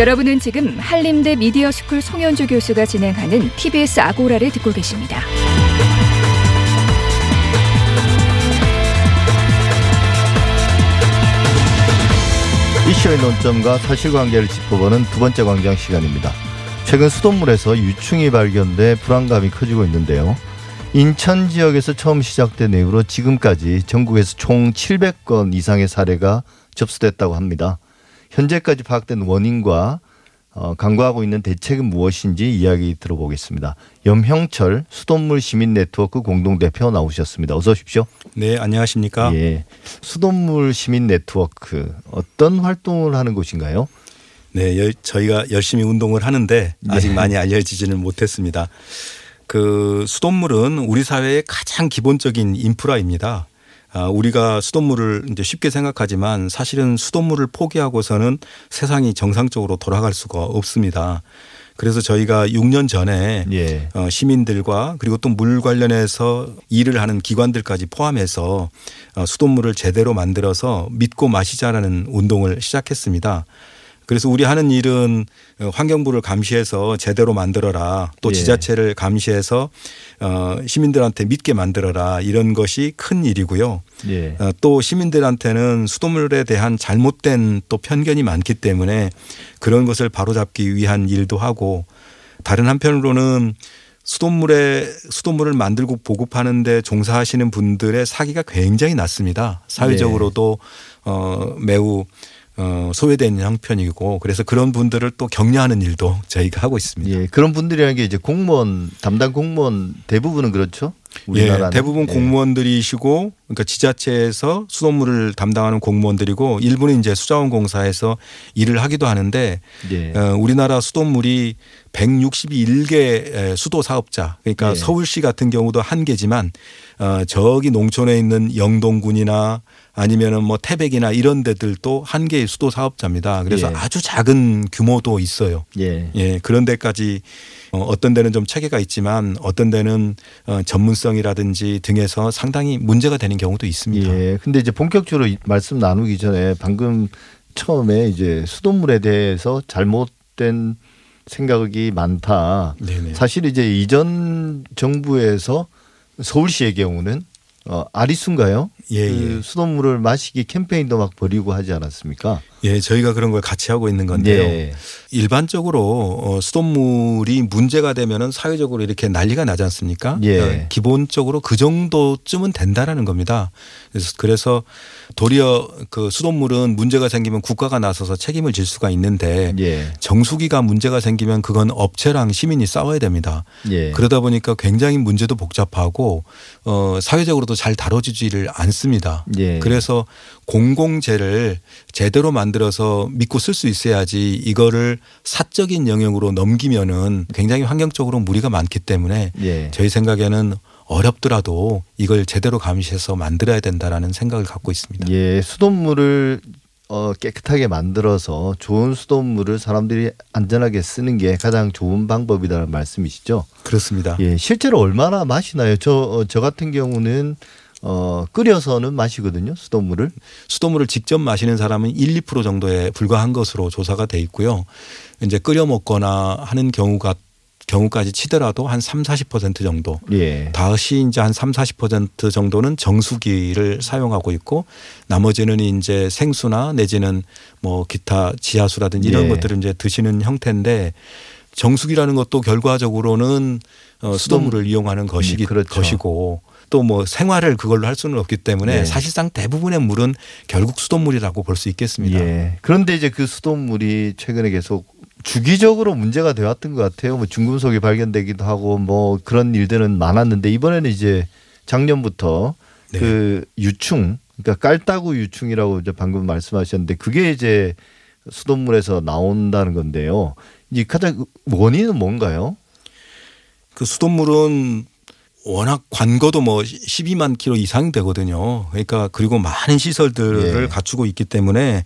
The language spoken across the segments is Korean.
여러분은 지금 한림대 미디어 스쿨 송현주 교수가 진행하는 TBS 아고라를 듣고 계십니다. 이슈의 논점과 사실관계를 짚어보는 두 번째 광장 시간입니다. 최근 수돗물에서 유충이 발견돼 불안감이 커지고 있는데요. 인천 지역에서 처음 시작된 이후로 지금까지 전국에서 총 700건 이상의 사례가 접수됐다고 합니다. 현재까지 파악된 원인과 어, 강구하고 있는 대책은 무엇인지 이야기 들어보겠습니다. 염형철 수돗물 시민 네트워크 공동 대표 나오셨습니다. 어서 오십시오. 네, 안녕하십니까? 예. 수돗물 시민 네트워크 어떤 활동을 하는 곳인가요? 네, 여, 저희가 열심히 운동을 하는데 아직 네. 많이 알려지지는 못했습니다. 그 수돗물은 우리 사회의 가장 기본적인 인프라입니다. 아, 우리가 수돗물을 이제 쉽게 생각하지만 사실은 수돗물을 포기하고서는 세상이 정상적으로 돌아갈 수가 없습니다. 그래서 저희가 6년 전에 예. 어, 시민들과 그리고 또 물 관련해서 일을 하는 기관들까지 포함해서 어, 수돗물을 제대로 만들어서 믿고 마시자라는 운동을 시작했습니다. 그래서 우리 하는 일은 어, 환경부를 감시해서 제대로 만들어라 또 예. 지자체를 감시해서 어, 시민들한테 믿게 만들어라 이런 것이 큰 일이고요. 예. 어, 또 시민들한테는 수돗물에 대한 잘못된 또 편견이 많기 때문에 그런 것을 바로잡기 위한 일도 하고 다른 한편으로는 수돗물에 수돗물을 만들고 보급하는데 종사하시는 분들의 사기가 굉장히 낮습니다. 사회적으로도 어 매우 어 소외된 형편이고 그래서 그런 분들을 또 격려하는 일도 저희가 하고 있습니다. 예. 그런 분들이라는 게 이제 공무원 담당 공무원 대부분은 그렇죠. 우리나라는. 예, 대부분 예. 공무원들이시고 그러니까 지자체에서 수돗물을 담당하는 공무원들이고 일부는 이제 수자원공사에서 일을 하기도 하는데 예. 어, 우리나라 수돗물이 161개 수도 사업자 그러니까 예. 서울시 같은 경우도 한 개지만 어, 저기 농촌에 있는 영동군이나 아니면은 뭐 태백이나 이런 데들도 한 개의 수도 사업자입니다. 그래서 예. 아주 작은 규모도 있어요. 예. 예, 그런 데까지 어, 어떤 데는 좀 체계가 있지만 어떤 데는 어, 전문성이라든지 등에서 상당히 문제가 되는 경우도 있습니다. 예. 근데 이제 본격적으로 이- 말씀 나누기 전에 방금 처음에 이제 수돗물에 대해서 잘못된 생각이 많다. 네네. 사실 이제 이전 정부에서 서울시의 경우는 어, 아리순가요? 예, 그 예. 수돗물을 마시기 캠페인도 막 벌이고 하지 않았습니까? 예, 저희가 그런 걸 같이 하고 있는 건데요. 예. 일반적으로 어, 수돗물이 문제가 되면은 사회적으로 이렇게 난리가 나지 않습니까? 예. 어, 기본적으로 그 정도쯤은 된다라는 겁니다. 그래서, 도리어 그 수돗물은 문제가 생기면 국가가 나서서 책임을 질 수가 있는데 예. 정수기가 문제가 생기면 그건 업체랑 시민이 싸워야 됩니다. 예. 그러다 보니까 굉장히 문제도 복잡하고 어 사회적으로도 잘 다뤄지지를 않습니다. 예. 그래서 공공재를 제대로 만 들어서 믿고 쓸 수 있어야지 이거를 사적인 영역으로 넘기면은 굉장히 환경적으로 무리가 많기 때문에 예. 저희 생각에는 어렵더라도 이걸 제대로 감시해서 만들어야 된다라는 생각을 갖고 있습니다. 예, 수돗물을 어, 깨끗하게 만들어서 좋은 수돗물을 사람들이 안전하게 쓰는 게 가장 좋은 방법이다는 말씀이시죠? 그렇습니다. 예, 실제로 얼마나 마시나요? 저, 어, 저 같은 경우는 어, 끓여서는 마시거든요, 수돗물을. 수돗물을 직접 마시는 사람은 1, 2% 정도에 불과한 것으로 조사가 돼 있고요. 이제 끓여 먹거나 하는 경우가 경우까지 치더라도 한 3, 40% 정도. 예. 다시 이제 한 3, 40% 정도는 정수기를 사용하고 있고 나머지는 이제 생수나 내지는 뭐 기타 지하수라든지 이런 예. 것들을 이제 드시는 형태인데 정수기라는 것도 결과적으로는 어, 수돗물을 이용하는 것이기 그렇죠. 것이고 또 뭐 생활을 그걸로 할 수는 없기 때문에 네. 사실상 대부분의 물은 결국 수돗물이라고 볼 수 있겠습니다. 예. 그런데 이제 그 수돗물이 최근에 계속 주기적으로 문제가 되었던 것 같아요. 뭐 중금속이 발견되기도 하고 뭐 그런 일들은 많았는데 이번에는 이제 작년부터 네. 그 유충, 그러니까 깔따구 유충이라고 이제 방금 말씀하셨는데 그게 이제 수돗물에서 나온다는 건데요. 이 가장 원인은 뭔가요? 그 수돗물은 워낙 관거도 뭐 12만 킬로 이상 되거든요. 그러니까 그리고 많은 시설들을 예. 갖추고 있기 때문에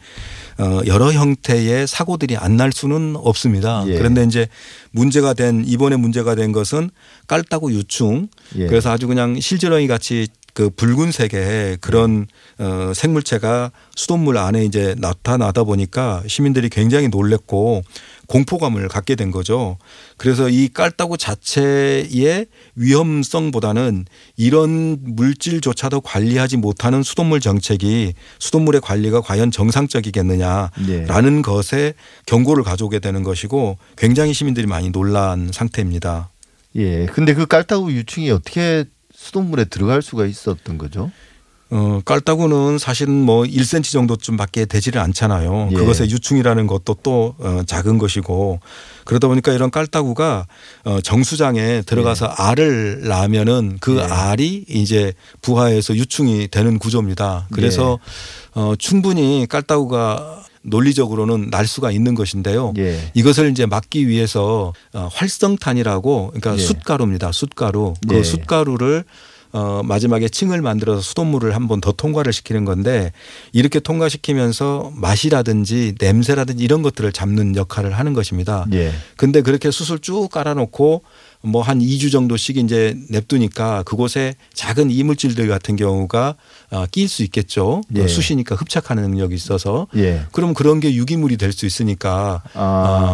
어 여러 형태의 사고들이 안 날 수는 없습니다. 예. 그런데 이제 문제가 된 이번에 문제가 된 것은 깔따구 유충 예. 그래서 아주 그냥 실지렁이 같이 그 붉은색의 그런 어 생물체가 수돗물 안에 이제 나타나다 보니까 시민들이 굉장히 놀랬고 공포감을 갖게 된 거죠. 그래서 이 깔따구 자체의 위험성보다는 이런 물질조차도 관리하지 못하는 수돗물 정책이 수돗물의 관리가 과연 정상적이겠느냐라는 예. 것에 경고를 가져오게 되는 것이고 굉장히 시민들이 많이 놀란 상태입니다. 예. 근데 그 깔따구 유충이 어떻게 수돗물에 들어갈 수가 있었던 거죠? 어, 깔따구는 사실은 뭐 1cm 정도쯤밖에 되지를 않잖아요. 예. 그것의 유충이라는 것도 또 어, 작은 것이고 그러다 보니까 이런 깔따구가 어, 정수장에 들어가서 알을 낳으면은 그 예. 알이 이제 부화해서 유충이 되는 구조입니다. 그래서 어, 충분히 깔따구가 논리적으로는 날 수가 있는 것인데요. 예. 이것을 이제 막기 위해서 어, 활성탄이라고 그러니까 예. 숯가루입니다. 숯가루. 그 예. 숯가루를 어, 마지막에 층을 만들어서 수돗물을 한 번 더 통과를 시키는 건데 이렇게 통과시키면서 맛이라든지 냄새라든지 이런 것들을 잡는 역할을 하는 것입니다. 예. 근데 그렇게 숯을 쭉 깔아놓고 뭐 한 2주 정도씩 이제 냅두니까 그곳에 작은 이물질들 같은 경우가 어, 끼일 수 있겠죠. 예. 숯이니까 흡착하는 능력이 있어서 예. 그럼 그런 게 유기물이 될 수 있으니까 아.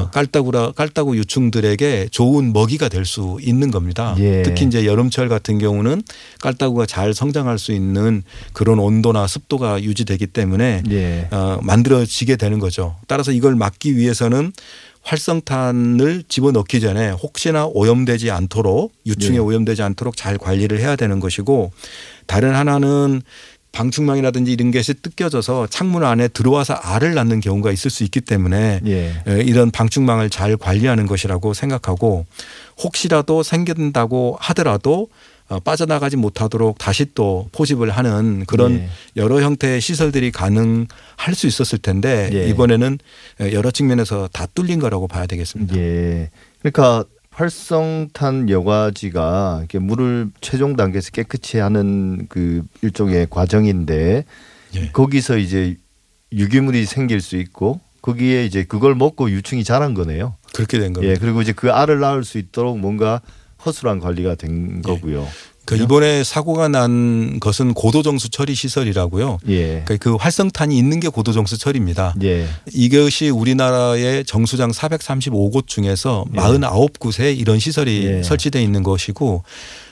어, 깔따구라 깔따구 유충들에게 좋은 먹이가 될 수 있는 겁니다. 예. 특히 이제 여름철 같은 경우는 깔따구가 잘 성장할 수 있는 그런 온도나 습도가 유지되기 때문에 예. 어, 만들어지게 되는 거죠. 따라서 이걸 막기 위해서는 활성탄을 집어넣기 전에 혹시나 오염되지 않도록 유충에 예. 오염되지 않도록 잘 관리를 해야 되는 것이고 다른 하나는 방충망이라든지 이런 것이 뜯겨져서 창문 안에 들어와서 알을 낳는 경우가 있을 수 있기 때문에 예. 에, 이런 방충망을 잘 관리하는 것이라고 생각하고 혹시라도 생긴다고 하더라도 어, 빠져나가지 못하도록 다시 또 포집을 하는 그런 예. 여러 형태의 시설들이 가능할 수 있었을 텐데 예. 이번에는 여러 측면에서 다 뚫린 거라고 봐야 되겠습니다. 예. 그러니까 활성탄 여과지가 물을 최종 단계에서 깨끗이 하는 그 일종의 과정인데 예. 거기서 이제 유기물이 생길 수 있고 거기에 이제 그걸 먹고 유충이 자란 거네요. 그렇게 된 겁니다. 예. 그리고 이제 그 알을 낳을 수 있도록 뭔가 허술한 관리가 된 거고요. 그 이번에 사고가 난 것은 고도정수 처리 시설이라고요. 예. 그러니까 그 활성탄이 있는 게 고도정수 처리입니다. 예. 이것이 우리나라의 정수장 435곳 중에서 예. 49곳에 이런 시설이 예. 설치되어 있는 것이고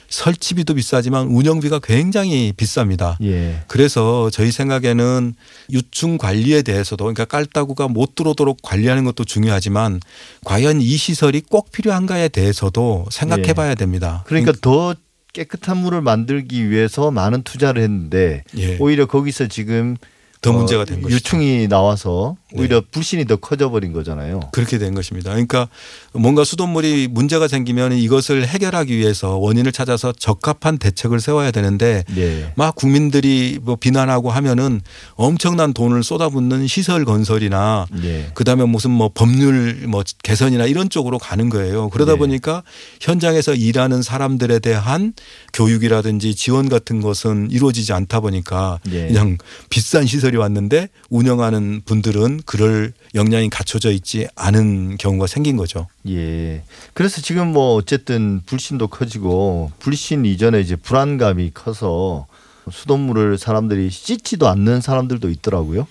설치비도 비싸지만 운영비가 굉장히 비쌉니다. 예. 그래서 저희 생각에는 유충 관리에 대해서도 그러니까 깔따구가 못 들어오도록 관리하는 것도 중요하지만 과연 이 시설이 꼭 필요한가에 대해서도 생각해 예. 봐야 됩니다. 그러니까 더 깨끗한 물을 만들기 위해서 많은 투자를 했는데 예. 오히려 거기서 지금 더 어, 문제가 된 것이죠. 유충이 나와서 네. 오히려 불신이 더 커져 버린 거잖아요. 그렇게 된 것입니다. 그러니까 뭔가 수돗물이 문제가 생기면 이것을 해결하기 위해서 원인을 찾아서 적합한 대책을 세워야 되는데 예. 막 국민들이 뭐 비난하고 하면은 엄청난 돈을 쏟아붓는 시설 건설이나 예. 그다음에 무슨 뭐 법률 뭐 개선이나 이런 쪽으로 가는 거예요. 그러다 네. 보니까 현장에서 일하는 사람들에 대한 교육이라든지 지원 같은 것은 이루어지지 않다 보니까 예. 그냥 비싼 시설이 왔는데 운영하는 분들은 그럴 역량이 갖춰져 있지 않은 경우가 생긴 거죠. 예. 그래서 지금 뭐 어쨌든 불신도 커지고 불신 이전에 이제 불안감이 커서 수돗물을 사람들이 씻지도 않는 사람들도 있더라고요.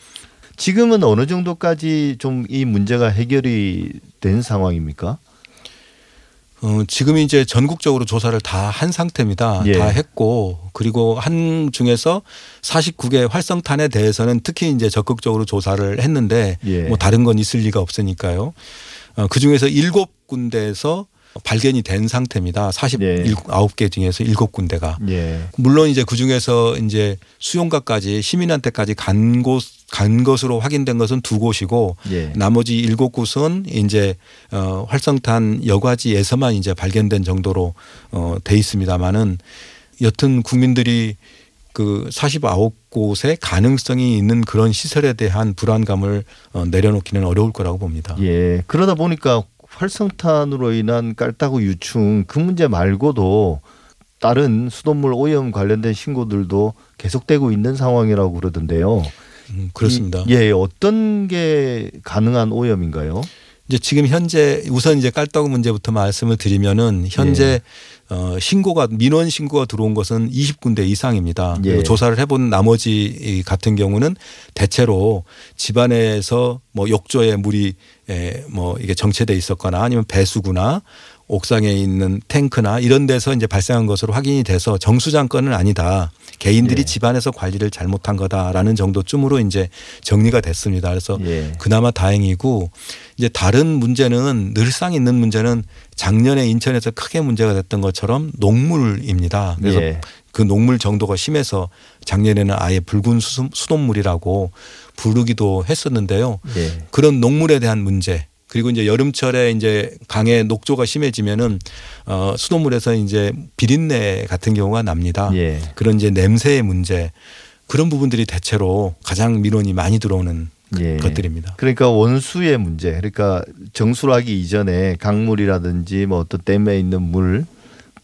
지금은 어느 정도까지 좀 이 문제가 해결이 된 상황입니까? 어, 지금 이제 전국적으로 조사를 다 한 상태입니다. 예. 다 했고 그리고 한 중에서 49개 활성탄에 대해서는 특히 이제 적극적으로 조사를 했는데 예. 뭐 다른 건 있을 리가 없으니까요. 어, 그 중에서 7군데에서 발견이 된 상태입니다. 49개 중에서 7군데가. 예. 물론 이제 그 중에서 이제 수용가까지 시민한테까지 간 곳, 간 것으로 확인된 것은 두 곳이고 예. 나머지 일곱 곳은 이제 어 활성탄 여과지에서만 이제 발견된 정도로 어 돼 있습니다만은 여튼 국민들이 그 49곳의 가능성이 있는 그런 시설에 대한 불안감을 어 내려놓기는 어려울 거라고 봅니다. 예. 그러다 보니까 활성탄으로 인한 깔따구 유충 그 문제 말고도 다른 수돗물 오염 관련된 신고들도 계속되고 있는 상황이라고 그러던데요. 음, 그렇습니다. 이- 예, 어떤 게 가능한 오염인가요? 이제 지금 현재 우선 이제 깔떡 문제부터 말씀을 드리면은 현재 예. 어 신고가 민원 신고가 들어온 것은 20군데 이상입니다. 예. 조사를 해본 나머지 이 같은 경우는 대체로 집안에서 뭐 욕조에 물이 에 뭐 이게 정체돼 있었거나 아니면 배수구나 옥상에 있는 탱크나 이런 데서 이제 발생한 것으로 확인이 돼서 정수장 건은 아니다. 개인들이 예. 집안에서 관리를 잘못한 거다라는 정도쯤으로 이제 정리가 됐습니다. 그래서 예. 그나마 다행이고 이제 다른 문제는 늘상 있는 문제는 작년에 인천에서 크게 문제가 됐던 것처럼 녹물입니다. 그래서 예. 그 녹물 정도가 심해서 작년에는 아예 붉은 수- 수돗물이라고 부르기도 했었는데요. 예. 그런 녹물에 대한 문제 그리고 이제 여름철에 이제 강의 녹조가 심해지면은 어 수돗물에서 이제 비린내 같은 경우가 납니다. 예. 그런 이제 냄새의 문제 그런 부분들이 대체로 가장 민원이 많이 들어오는 예. 것들입니다. 그러니까 원수의 문제. 그러니까 정수하기 이전에 강물이라든지 뭐 어떤 댐에 있는 물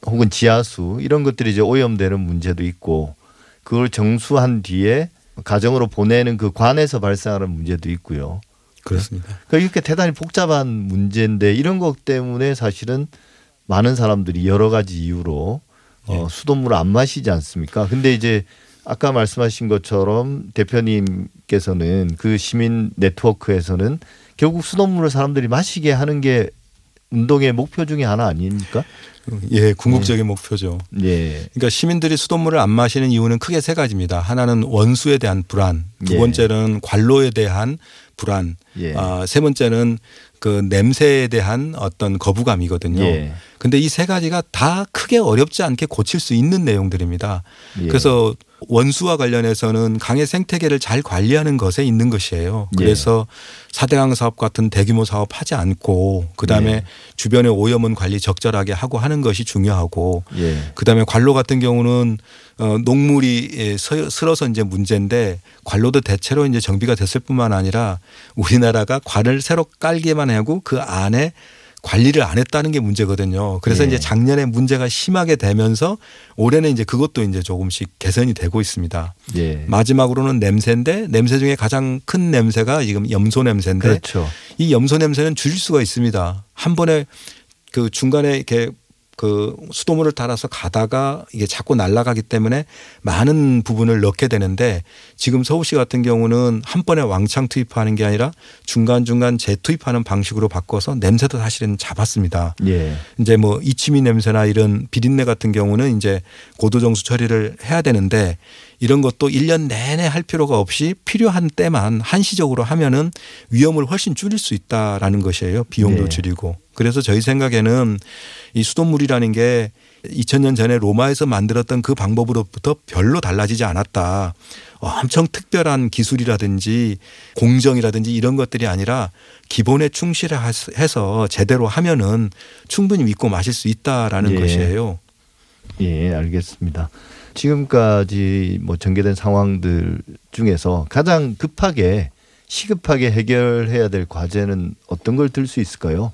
혹은 지하수 이런 것들이 이제 오염되는 문제도 있고 그걸 정수한 뒤에 가정으로 보내는 그 관에서 발생하는 문제도 있고요. 그렇습니다. 그러니까 이렇게 대단히 복잡한 문제인데 이런 것 때문에 사실은 많은 사람들이 여러 가지 이유로 어, 예. 수돗물을 안 마시지 않습니까? 근데 이제 아까 말씀하신 것처럼 대표님께서는 그 시민 네트워크에서는 결국 수돗물을 사람들이 마시게 하는 게 운동의 목표 중에 하나 아닙니까? 예, 궁극적인 목표죠. 예. 그러니까 시민들이 수돗물을 안 마시는 이유는 크게 세 가지입니다. 하나는 원수에 대한 불안, 두 예. 번째는 관로에 대한 불안, 예. 아, 세 번째는 그 냄새에 대한 어떤 거부감이거든요. 예. 근데 이 세 가지가 다 크게 어렵지 않게 고칠 수 있는 내용들입니다. 예. 그래서 원수와 관련해서는 강의 생태계를 잘 관리하는 것에 있는 것이에요. 예. 그래서 사대강 사업 같은 대규모 사업 하지 않고 그다음에 예. 주변의 오염은 관리 적절하게 하고 하는 것이 중요하고 예. 그다음에 관로 같은 경우는 어 녹물이 예, 서- 슬어서 이제 문제인데 관로도 대체로 이제 정비가 됐을 뿐만 아니라 우리나라가 관을 새로 깔기만 하고 그 안에 관리를 안 했다는 게 문제거든요. 그래서 예. 이제 작년에 문제가 심하게 되면서 올해는 이제 그것도 이제 조금씩 개선이 되고 있습니다. 예. 마지막으로는 냄새인데 냄새 중에 가장 큰 냄새가 지금 염소 냄새인데 그렇죠. 이 염소 냄새는 줄일 수가 있습니다. 한 번에 그 중간에 이렇게 그 수돗물을 따라서 가다가 이게 자꾸 날아가기 때문에 많은 부분을 넣게 되는데 지금 서울시 같은 경우는 한 번에 왕창 투입하는 게 아니라 중간중간 재투입하는 방식으로 바꿔서 냄새도 사실은 잡았습니다. 예. 이제 뭐 이치미 냄새나 이런 비린내 같은 경우는 이제 고도정수 처리를 해야 되는데 이런 것도 1년 내내 할 필요가 없이 필요한 때만 한시적으로 하면은 위험을 훨씬 줄일 수 있다라는 것이에요. 비용도 네. 줄이고. 그래서 저희 생각에는 이 수돗물이라는 게 2000년 전에 로마에서 만들었던 그 방법으로부터 별로 달라지지 않았다. 엄청 특별한 기술이라든지 공정이라든지 이런 것들이 아니라 기본에 충실해서 제대로 하면은 충분히 믿고 마실 수 있다라는 예. 것이에요. 예, 알겠습니다. 지금까지 뭐 전개된 상황들 중에서 가장 급하게 시급하게 해결해야 될 과제는 어떤 걸 들 수 있을까요?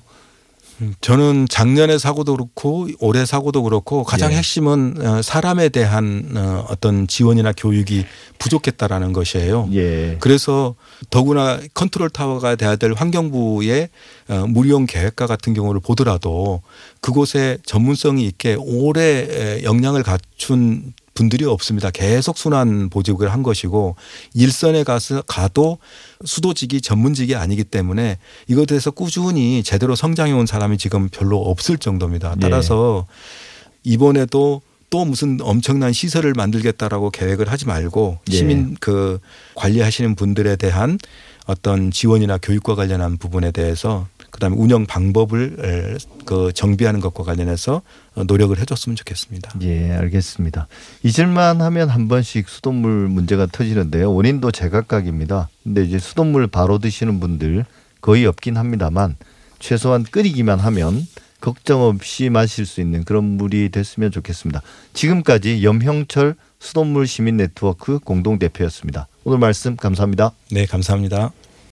저는 작년의 사고도 그렇고 올해 사고도 그렇고 가장 예. 핵심은 어, 사람에 대한 어, 어떤 지원이나 교육이 부족했다라는 것이에요. 예. 그래서 더구나 컨트롤 타워가 돼야 될 환경부의 어, 무리용 계획과 같은 경우를 보더라도 그곳에 전문성이 있게 오래 역량을 갖춘 분들이 없습니다. 계속 순환 보직을 한 것이고 일선에 가서 가도 수도직이 전문직이 아니기 때문에 이것에 대해서 꾸준히 제대로 성장해 온 사람이 지금 별로 없을 정도입니다. 따라서 이번에도 또 무슨 엄청난 시설을 만들겠다라고 계획을 하지 말고 예. 시민 그 관리하시는 분들에 대한 어떤 지원이나 교육과 관련한 부분에 대해서 그다음에 운영 방법을 에, 그 정비하는 것과 관련해서 노력을 해줬으면 좋겠습니다. 예, 알겠습니다. 잊을만 하면 한 번씩 수돗물 문제가 터지는데요. 원인도 제각각입니다. 근데 이제 수돗물 바로 드시는 분들 거의 없긴 합니다만 최소한 끓이기만 하면 걱정 없이 마실 수 있는 그런 물이 됐으면 좋겠습니다. 지금까지 염형철 수돗물 시민 네트워크 공동 대표였습니다. 오늘 말씀 감사합니다. 네, 감사합니다.